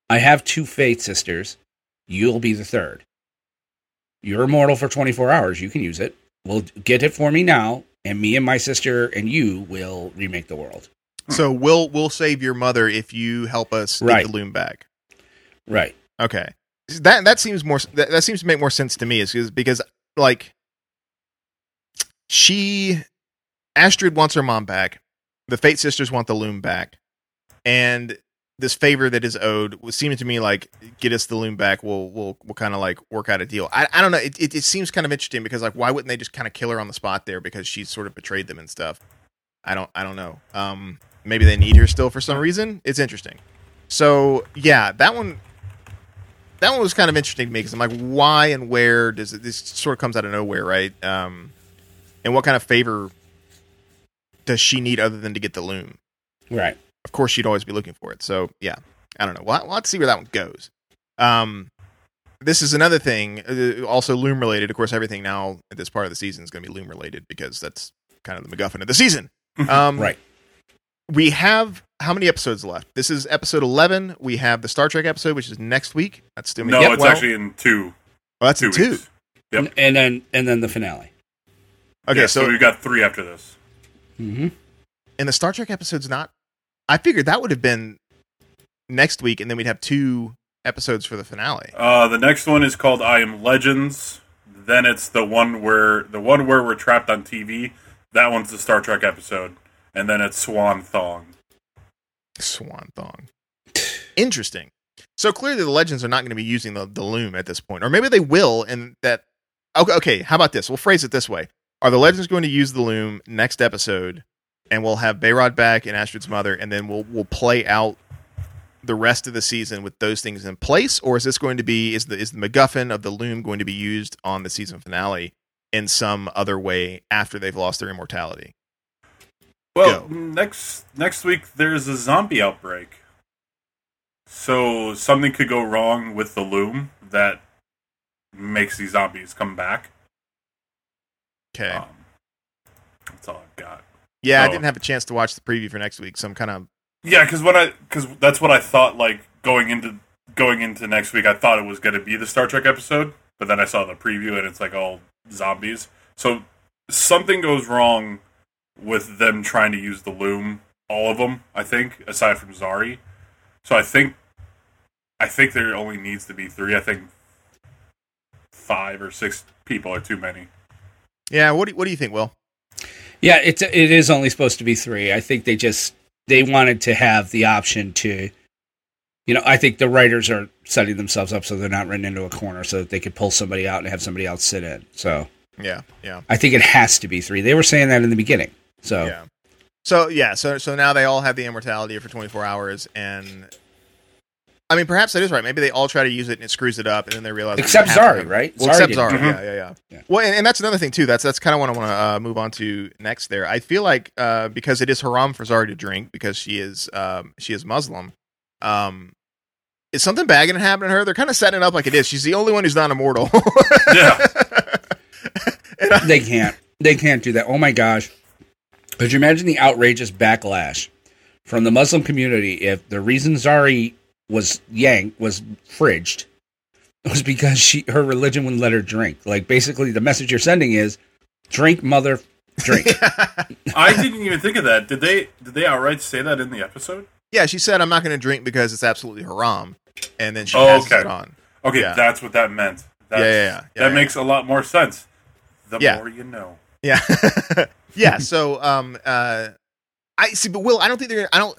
I have two Faith sisters. You'll be the third. You're immortal for 24 hours. You can use it. Well, get it for me now, and me and my sister and you will remake the world. So we'll we'll save your mother if you help us Right. get the loom back. Right. Okay, that that seems more that, that seems to make more sense to me is because because like she Astrid wants her mom back, the Fate sisters want the loom back, and this favor that is owed was seeming to me like get us the loom back. We'll we'll we'll kind of like work out a deal. I I don't know. It, it it seems kind of interesting because like why wouldn't they just kind of kill her on the spot there because she's sort of betrayed them and stuff. I don't I don't know. Um, maybe they need her still for some reason. It's interesting. So yeah, that one that one was kind of interesting to me because I'm like, why and where does it? This sort of comes out of nowhere, right? Um, and what kind of favor does she need other than to get the loom? Right. Of course, you'd always be looking for it. So yeah, I don't know. Well, let's see where that one goes. Um, this is another thing, uh, also loom related. Of course, everything now at this part of the season is going to be loom related because that's kind of the MacGuffin of the season. Um, Right. we have how many episodes left? This is episode eleven. We have the Star Trek episode, which is next week. That's still No, Yep, it's well, actually in two oh, that's two in two. weeks. Yep. And, and then and then the finale. Okay, Yeah, so, so we've got three after this. hmm and the Star Trek episode's not I figured that would have been next week, and then we'd have two episodes for the finale. Uh, the next one is called I Am Legends. Then it's the one where the one where we're trapped on TV. That one's the Star Trek episode, and then it's Swan Thong. Swan Thong. Interesting. So clearly, the legends are not going to be using the, the loom at this point, or maybe they will. And that okay, okay. How about this? We'll phrase it this way: Are the legends going to use the loom next episode, and we'll have Behrad back and Astrid's mother, and then we'll we'll play out the rest of the season with those things in place, or is this going to be is the is the MacGuffin of the loom going to be used on the season finale in some other way after they've lost their immortality? Well, Go. next next week there's a zombie outbreak, so something could go wrong with the loom that makes these zombies come back. Okay. Um, that's all I've got. Yeah, I oh. didn't have a chance to watch the preview for next week, so I'm kind of Yeah, because what I because that's what I thought. Like going into going into next week, I thought it was going to be the Star Trek episode, but then I saw the preview and it's like all zombies. So something goes wrong with them trying to use the loom. All of them, I think, aside from Zari. So I think I think there only needs to be three. I think five or six people are too many. yeah. What do, what do you think, Will? Yeah, it's it is only supposed to be three. I think they just they wanted to have the option to, you know, I think the writers are setting themselves up so they're not running into a corner, so that they could pull somebody out and have somebody else sit in. So Yeah, yeah, I think it has to be three. They were saying that in the beginning. So yeah. So yeah, so so now they all have the immortality for 24 hours, and I mean, perhaps that is right. Maybe they all try to use it and it screws it up, and then they realize except we have to Zari, right? Well, Zari except didn't Zari, do it. yeah, yeah, yeah, Yeah. Well, and, and that's another thing too. That's that's kind of what I want to uh, move on to next. There, I feel like uh, because it is haram for Zari to drink because she is um, she is Muslim. Um, is something bad going to happen to her? They're kind of setting it up like it is. She's the only one who's not immortal. Yeah. I, They can't. They can't do that. Oh my gosh. Could you imagine the outrageous backlash from the Muslim community if the reason Zari was yanked was fridged was because she her religion wouldn't let her drink. Like basically the message you're sending is drink mother drink. I didn't even think of that. Did they did they outright say that in the episode? yeah, she said, "I'm not going to drink because it's absolutely haram," and then she Oh, passes okay. it on. Okay, Yeah. that's what that meant. That's, Yeah, yeah, yeah. Yeah, that yeah. makes a lot more sense. The Yeah. more you know. Yeah, yeah. So, um, uh, I see, but Will, I don't think they're. I don't.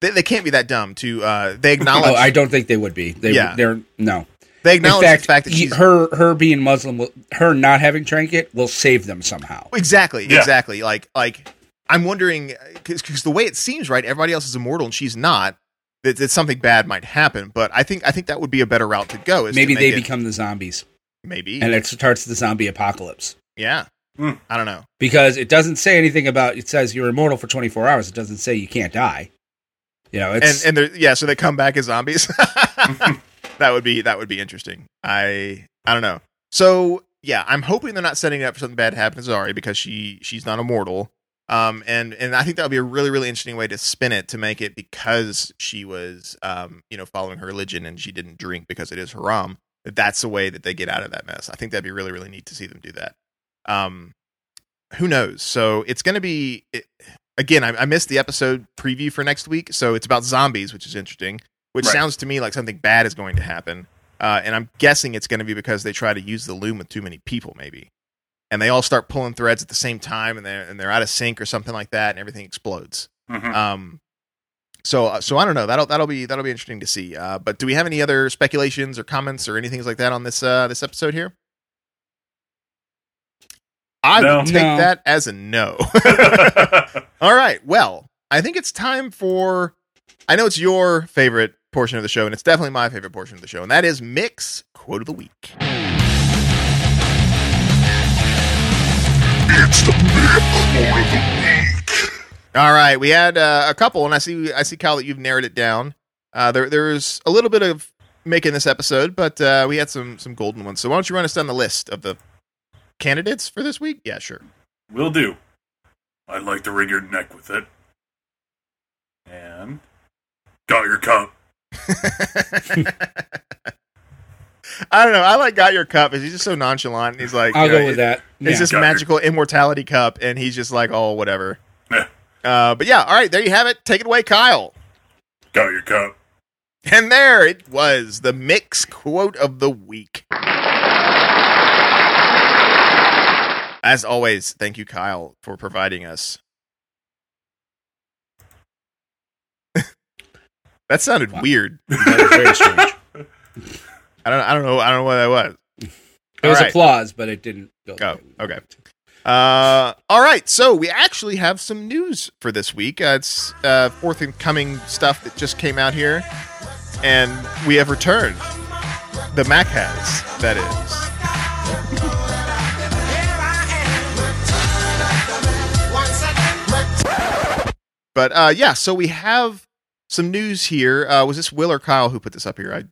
They, they can't be that dumb to. Uh, they acknowledge. oh, I don't think they would be. They Yeah. they're no. they In acknowledge fact, the fact that she's her her being Muslim, will, her not having drank it will save them somehow. exactly, Yeah. exactly. Like, like I'm wondering because the way it seems, right? Everybody else is immortal and she's not. That, that something bad might happen, but I think I think that would be a better route to go. Is Maybe make they it- become the zombies, maybe, and it starts the zombie apocalypse. yeah. Hmm. I don't know. because it doesn't say anything about it says you're immortal for 24 hours it doesn't say you can't die you know and it's and they're yeah, so they come back as zombies. that would be that would be interesting. I I don't know. So yeah, I'm hoping they're not setting it up for something bad to happen to Zari because she she's not immortal. Um, and and I think that would be a really really interesting way to spin it to make it because she was um you know following her religion and she didn't drink because it is haram. That that's the way that they get out of that mess. I think that'd be really really neat to see them do that. Um, who knows? So it's going to be it, again. I, I missed the episode preview for next week, so it's about zombies, which is interesting. Which Right. sounds to me like something bad is going to happen. Uh, and I'm guessing it's going to be because they try to use the loom with too many people, maybe, and they all start pulling threads at the same time, and they're and they're out of sync or something like that, and everything explodes. Mhm. Um, so uh, so I don't know. That'll that'll be that'll be interesting to see. Uh, but do we have any other speculations or comments or anything like that on this uh, this episode here? I No. would take No. that as a no. All right. Well, I think it's time for. I know it's your favorite portion of the show, and it's definitely my favorite portion of the show, and that is Mick's Quote of the Week. It's the Mick's Quote of the Week. All right, we had uh, a couple, and I see, I see, Kyle, that you've narrowed it down. Uh, there, there was a little bit of making this episode, but uh, we had some, some golden ones. So why don't you run us down the list of the candidates for this week? Yeah, sure. Will do. I'd like to wring your neck with it. And got your cup. I don't know. I like got your cup. Is he's just so nonchalant? He's like, i'll you know, go with that It's Yeah. this Got your- magical immortality cup, and he's just like, oh, whatever. Eh, Uh, but yeah, all right, there you have it. Take it away, Kyle. Got your cup. And there it was, the Mick's quote of the week. As always, thank you, Kyle, for providing us. that sounded Wow. weird. That was very strange. I don't. I don't know. I don't know what that was. It was right. applause, but it didn't go. Oh, okay. Uh, all right. So we actually have some news for this week. Uh, it's uh, forthcoming stuff that just came out here, and we have returned. The Mac has that is. But uh, yeah, so we have some news here. Uh, was this Will or Kyle who put this up here? I,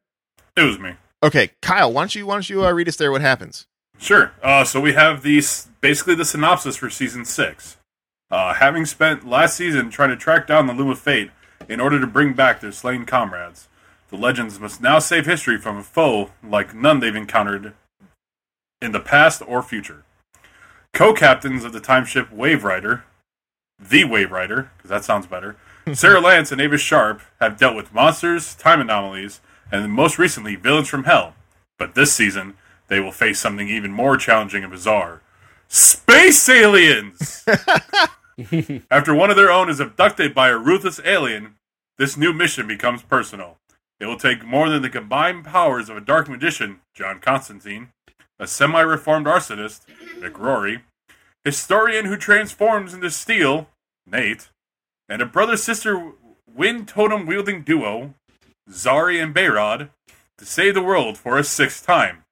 It was me. okay, Kyle, why don't you why don't you uh, read us there what happens? Sure. Uh, so we have these basically the synopsis for season six. Uh, having spent last season trying to track down the Loom of Fate in order to bring back their slain comrades, the legends must now save history from a foe like none they've encountered in the past or future. Co-captains of the timeship Waverider, the Waverider, because that sounds better, Sara Lance and Avis Sharpe have dealt with monsters, time anomalies, and most recently villains from Hell. But this season, they will face something even more challenging and bizarre space aliens! After one of their own is abducted by a ruthless alien, this new mission becomes personal. It will take more than the combined powers of a dark magician, John Constantine, a semi reformed arsonist, Mick Rory, historian who transforms into steel, Nate, and a brother sister wind totem wielding duo, Zari and Behrad, to save the world for a sixth time.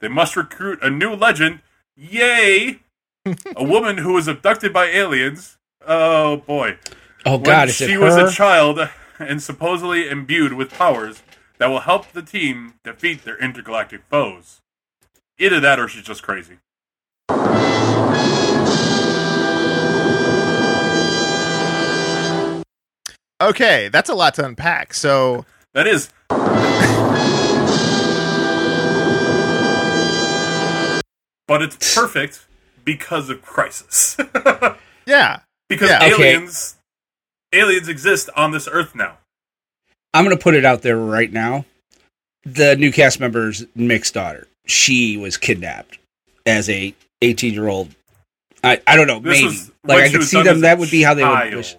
They must recruit a new legend, yay! a woman who was abducted by aliens. Oh boy. Oh God, she was a child and supposedly imbued with powers that will help the team defeat their intergalactic foes. Either that or she's just crazy. Okay, that's a lot to unpack. So That is. But it's perfect because of Crisis. yeah, because Yeah. Okay. aliens aliens exist on this earth now. I'm going to put it out there right now. The new cast member's mixed daughter, she was kidnapped as a 18 year old. I, I don't know, This maybe like I could see them. That would be how they would.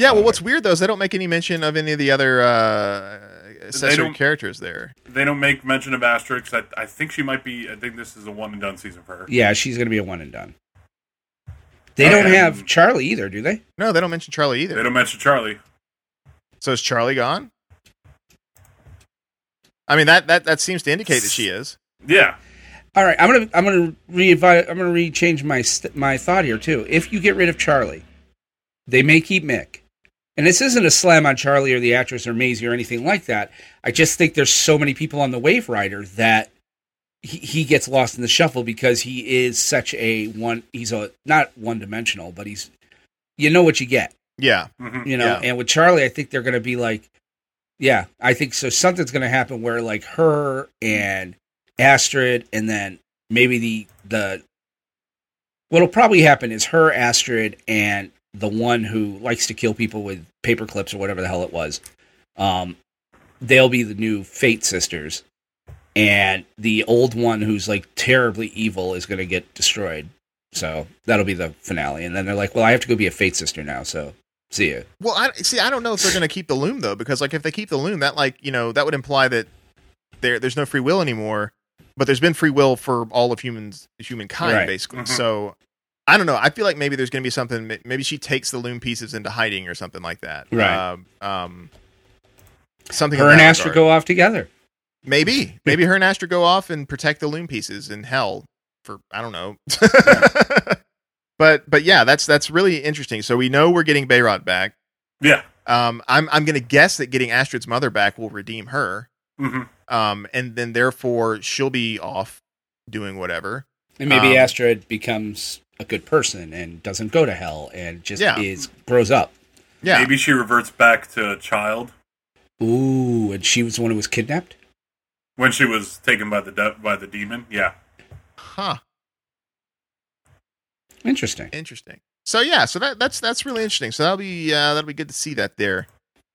Child. Wish. yeah. Well, what's weird though is they don't make any mention of any of the other uh, accessory characters there. They don't make mention of Asterix. I, I think she might be. I think this is a one and done season for her. Yeah, she's going to be a one and done. They don't Okay. have Charlie either, do they? No, they don't mention Charlie either. They don't mention Charlie. So is Charlie gone? I mean that that that seems to indicate that she is. Yeah, All right, I'm gonna I'm gonna re I'm gonna re change my st- my thought here too. If you get rid of Charlie, they may keep Mick, and this isn't a slam on Charlie or the actress or Maisie or anything like that. I just think there's so many people on the Waverider that he, he gets lost in the shuffle because he is such a one. He's a not one dimensional, but he's you know what you get Yeah, Mhm. you know Yeah. and with charlie i think they're going to be like yeah i think so something's going to happen where like her and astrid and then maybe the the what'll probably happen is her astrid and the one who likes to kill people with paper clips or whatever the hell it was um they'll be the new fate sisters and the old one who's like terribly evil is going to get destroyed so that'll be the finale and then they're like well i have to go be a fate sister now so see ya Well, I see. I don't know if they're going to keep the loom though, because like if they keep the loom, that like you know that would imply that there there's no free will anymore. But there's been free will for all of humans, humankind, Right. basically. Mhm. So I don't know. I feel like maybe there's going to be something. Maybe she takes the loom pieces into hiding or something like that. Right. Um, um, something. her in and that Astra go off together. Maybe, maybe her and Astra go off and protect the loom pieces in hell for I don't know. but but yeah, that's that's really interesting. So we know we're getting Behrad back. yeah. Um, I'm I'm gonna guess that getting Astrid's mother back will redeem her. hmm Um, and then therefore she'll be off doing whatever. And maybe Um, Astrid becomes a good person and doesn't go to hell and just Yeah. is grows up. Yeah, Maybe she reverts back to a child Ooh, and she was the one who was kidnapped? when she was taken by the de- by the demon. Yeah. huh? Interesting. Interesting. so yeah, so that that's that's really interesting. So that'll be uh, that'll be good to see that there.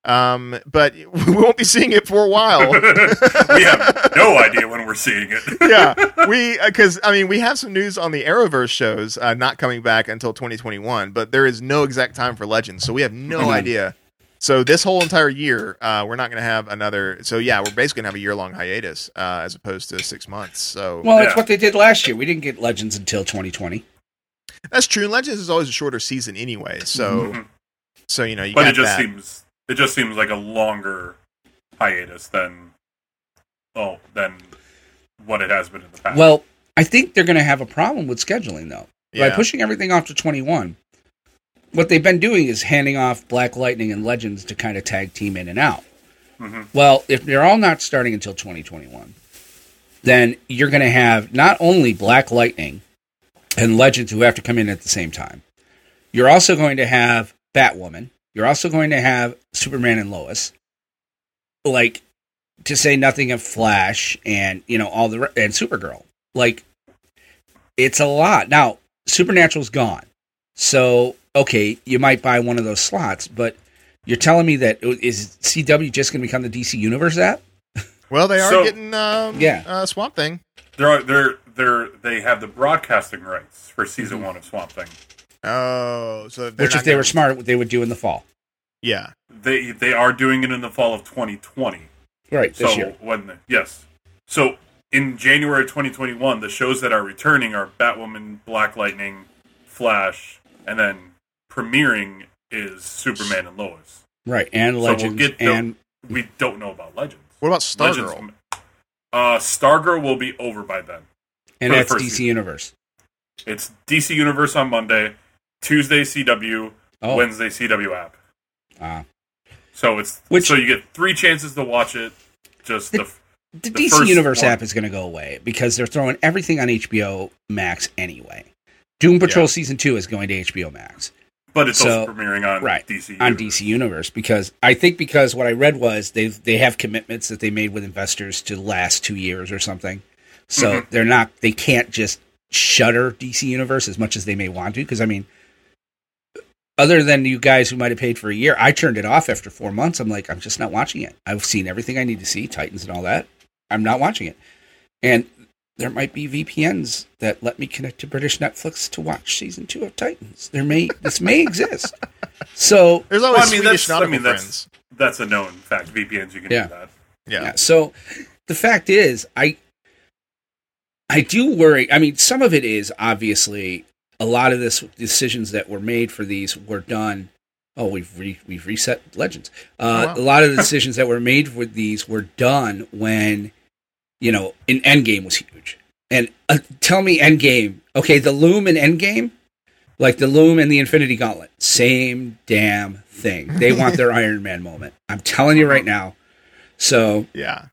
Um, but we won't be seeing it for a while. we have no idea when we're seeing it. yeah, we because I mean we have some news on the Arrowverse shows uh, not coming back until 2021, but there is no exact time for Legends, so we have no Mhm. idea. So this whole entire year, uh, we're not going to have another. So yeah, we're basically going to have a year long hiatus uh, as opposed to six months. So Well, that's Yeah. what they did last year. We didn't get Legends until 2020. that's true. Legends is always a shorter season anyway. So Mhm. so you know you but got it just that. seems it just seems like a longer hiatus than oh than what it has been in the past. Well, I think they're going to have a problem with scheduling though. By pushing everything off to 21, what they've been doing is handing off Black Lightning and Legends to kind of tag team in and out. Mhm. Well, if they're all not starting until 2021, then you're going to have not only Black Lightning and Legends who have to come in at the same time. You're also going to have Batwoman. You're also going to have Superman and Lois. Like to say nothing of Flash and you know all the re- and Supergirl. Like it's a lot. Now, Supernatural's gone. So, okay, you might buy one of those slots, but you're telling me that is CW just going to become the DC Universe app? well, they are So- getting um, Yeah. uh, Swamp Thing. they're they're they're they have the broadcasting rights for season one of Swamp Thing. Oh, so Which, if they gonna- were smart, they would do in the fall. yeah. They they are doing it in the fall of 2020. Right, this so year. when the, yes, so in January 2021, the shows that are returning are Batwoman, Black Lightning, Flash, and then premiering is Superman and Lois. Right, and so we'll Legends. get the- and We don't know about Legends. What about Legends, Stargirl? uh, Stargirl will be over by then. and for the that's DC season. Universe. It's DC Universe on Monday, Tuesday CW, Oh, Wednesday CW app. uh, So it's Which- so you get three chances to watch it. Just the, the, The DC first Universe one. app is going to go away because they're throwing everything on HBO Max anyway. Doom Patrol Yeah. season two is going to HBO Max but it's So- also premiering on right, DC on DC Universe because I think because what I read was they they have commitments that they made with investors to last two years or something, so Mhm. they're not they can't just shutter DC Universe as much as they may want to because I mean. Other than you guys who might have paid for a year, I turned it off after four months. I'm like, I'm just not watching it. I've seen everything I need to see, Titans and all that. I'm not watching it. And there might be VPNs that let me connect to British Netflix to watch season two of Titans. There may this may exist. So There's always Well, I mean, Swedish that's- I nautical mean, that's- friends. That's a known fact. VPNs you can Yeah. do that. Yeah. yeah. So the fact is, I I do worry. I mean, some of it is obviously a lot of this decisions that were made for these were done. Oh, we've re, we've reset Legends. Uh, Oh, wow. A lot of the decisions that were made with these were done when you know, in Endgame was huge. And uh, tell me Endgame. Okay, the Loom in Endgame, like the Loom and the Infinity Gauntlet, same damn thing. They want their Iron Man moment. I'm telling you right now. So Yeah.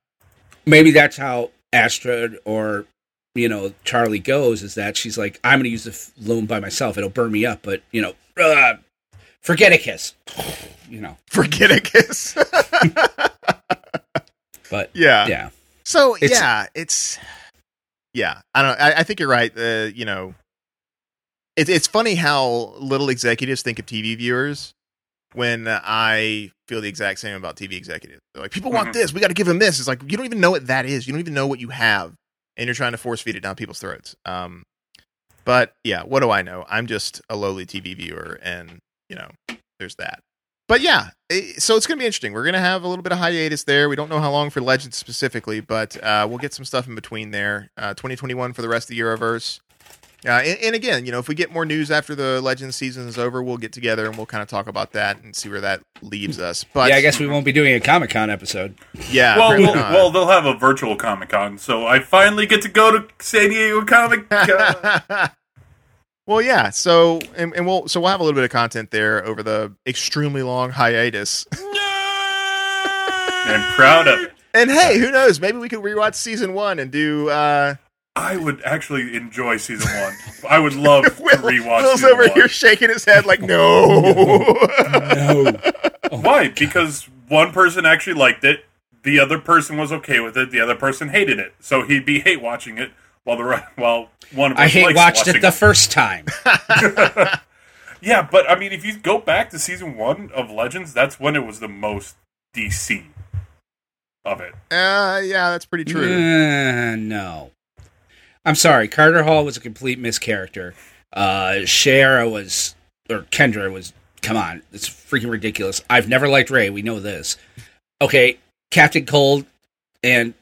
maybe that's how Astrid or you know Charlie goes. Is that she's like, I'm going to use the f- Loom by myself. It'll burn me up, but you know, uh, forget a kiss. You know, Forget a kiss. but yeah. yeah, So It's- yeah, it's yeah. I don't. I, I think you're right. Uh, you know, it's it's funny how little executives think of TV viewers. When I feel the exact same about TV executives, They're like people want Mhm. this, we got to give them this. It's like you don't even know what that is. You don't even know what you have, and you're trying to force feed it down people's throats. Um, but yeah, what do I know? I'm just a lowly TV viewer, and you know, there's that. But yeah, eh, so it's to be interesting. We're to have a little bit of hiatus there. We don't know how long for Legends specifically, but uh, we'll get some stuff in between there. Uh, 2021 for the rest of the Arrowverse. Uh, and, and again, you know, if we get more news after the Legends season is over, we'll get together and we'll kind of talk about that and see where that leaves us. But yeah. I guess we won't be doing a Comic Con episode. yeah, well, apparently well, well, they'll have a virtual Comic Con, so I finally get to go to San Diego Comic Con. well, yeah. So and, and we'll so we'll have a little bit of content there over the extremely long hiatus. and proud of it. And hey, who knows? Maybe we could rewatch season one and do. uh I would actually enjoy season one. I would love to Will, rewatch Will's season over one. here shaking his head like, no. No. Why? Because one person actually liked it, the other person was okay with it, the other person hated it. So he'd be hate watching it while the while one of us I hate watched it the first time. Yeah, but I mean, if you go back to season one of Legends, that's when it was the most DC of it. Uh, yeah, that's pretty true. Uh, no. I'm sorry. Carter Hall was a complete mischaracter. Uh, Shayera was, or Kendra was, come on. It's freaking ridiculous. I've never liked Ray. We know this. Okay. Captain Cold and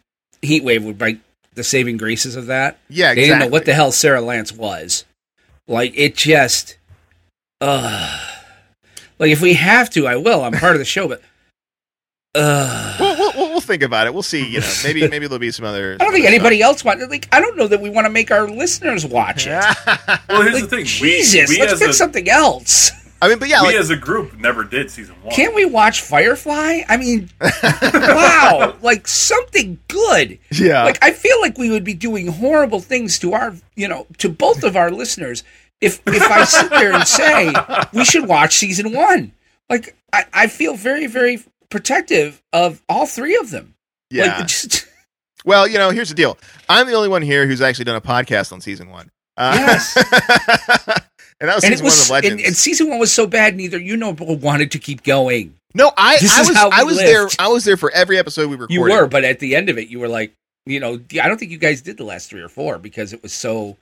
Heatwave would like the saving graces of that. Yeah, They exactly. didn't know what the hell Sara Lance was. Like, it just, uh, like if we have to, I will. I'm part of the show, but, uh, We'll, we'll, we'll we'll think about it. We'll see. You know, maybe maybe there'll be some other. I don't think anybody else wants. Like, I don't know that we want to make our listeners watch it. Well, here's Like, the thing: Jesus, we, we let's as pick a, something else. I mean, but yeah, we like, as a group never did season one. Can't we watch Firefly? I mean, wow, like something good. yeah, Like I feel like we would be doing horrible things to our, you know, to both of our listeners if if I sit there and say we should watch season one. Like I, I feel very very protective of all three of them. yeah. Like, just, well, you know, here's the deal. I'm the only one here who's actually done a podcast on season one. Uh, Yes. and that was and season was one of and, Legends. and season one was so bad neither you nor Bill wanted to keep going. no, I, This I is was how we I was there. I was there for every episode we recorded. You were, but at the end of it, you were like, you know, I don't think you guys did the last three or four because it was so.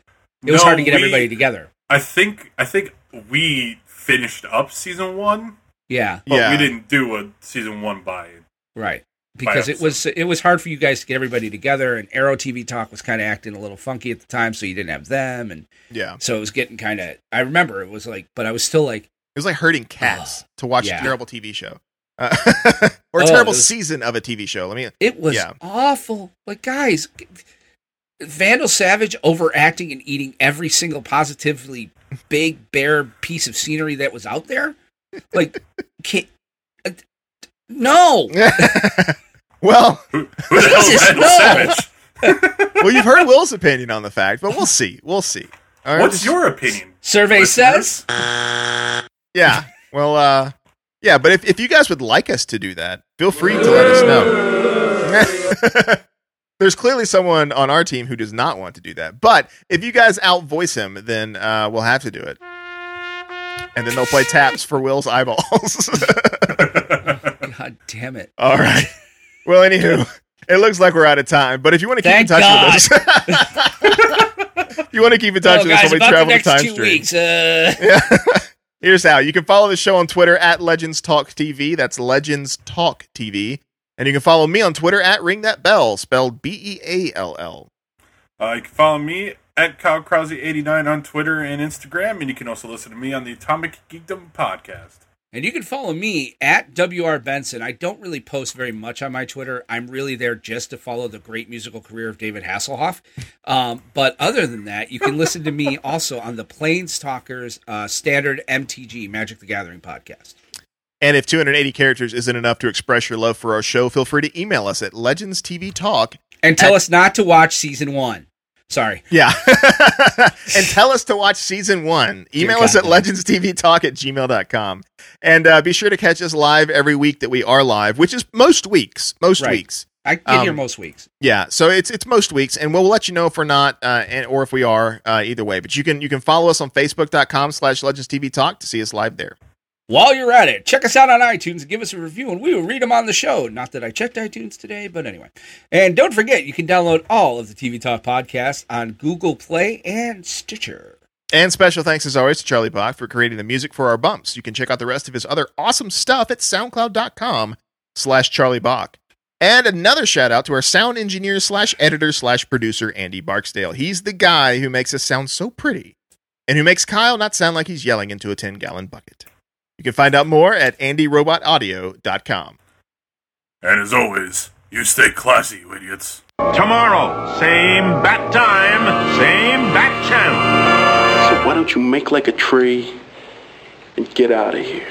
It was No, hard to get we- everybody together. I think I think we finished up season one, Yeah, but Yeah. we didn't do a season one by. right. Because it was it was hard for you guys to get everybody together, and Arrow TV Talk was kind of acting a little funky at the time, so you didn't have them, and Yeah, so it was getting kind of. I remember it was like, but I was still like, it was like hurting cats to watch yeah. a terrible TV show. Uh, or a Oh, terrible was- season of a TV show. Let me. it was Yeah. awful. Like guys, Vandal Savage overacting and eating every single positively big bare piece of scenery that was out there. Like, can uh, no. well, Who, who the hell is Jesus, no! Well, you've heard Will's opinion on the fact, but we'll see. We'll see. All right? What's your opinion? Survey listeners? says Yeah. Well, uh, yeah, but if, if you guys would like us to do that, feel free to let us know. There's clearly someone on our team who does not want to do that. But if you guys outvoice him, then uh, we'll have to do it. And then they'll play taps for Will's eyeballs. God damn it. All right. Well, anywho, it looks like we're out of time. But if you want to keep Thank in touch with us, you want to keep in touch oh, with us when we about the travel to next time two stream. weeks. Uh, Yeah. Here's how. You can follow the show on Twitter at Legends Talk TV. That's Legends Talk TV. And you can follow me on Twitter at Ring That Bell, spelled B E A L L. Uh, you can follow me at Kyle Krause89 on Twitter and Instagram, and you can also listen to me on the Atomic Geekdom podcast. and you can follow me at WR Benson. I don't really post very much on my Twitter. I'm really there just to follow the great musical career of David Hasselhoff. Um, but other than that, you can listen to me also on the Planestalkers uh, standard MTG Magic the Gathering podcast. And if 280 characters isn't enough to express your love for our show, feel free to email us at legendstvtalk. And tell us not to watch season one. Sorry. Yeah. and tell us to watch season one. Email us at legendstvtalk at gmail.com. And uh, be sure to catch us live every week that we are live, which is most weeks. Most Right. weeks. I get here Um, most weeks. Yeah, so it's it's most weeks, and we'll let you know if we're not, uh, and, or if we are, uh, either way. But you can you can follow us on Facebook.com slash Legends TV Talk to see us live there. While you're at it, check us out on iTunes and give us a review, and we will read them on the show. Not that I checked iTunes today, but anyway. And don't forget, you can download all of the TV Talk podcasts on Google Play and Stitcher. And special thanks as always to Charlie Bach for creating the music for our bumps. You can check out the rest of his other awesome stuff at soundcloud.com slash Charlie Bach. And another shout out to our sound engineer slash editor slash producer, Andy Barksdale. He's the guy who makes us sound so pretty and who makes Kyle not sound like he's yelling into a 10 gallon bucket. You can find out more at andyrobotaudio.com. And as always, you stay classy, you idiots. Tomorrow, same bat time, same bat channel. So why don't you make like a tree and get out of here?